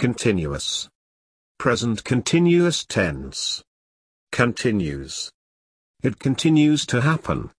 Continuous. Present continuous tense. Continues. It continues to happen.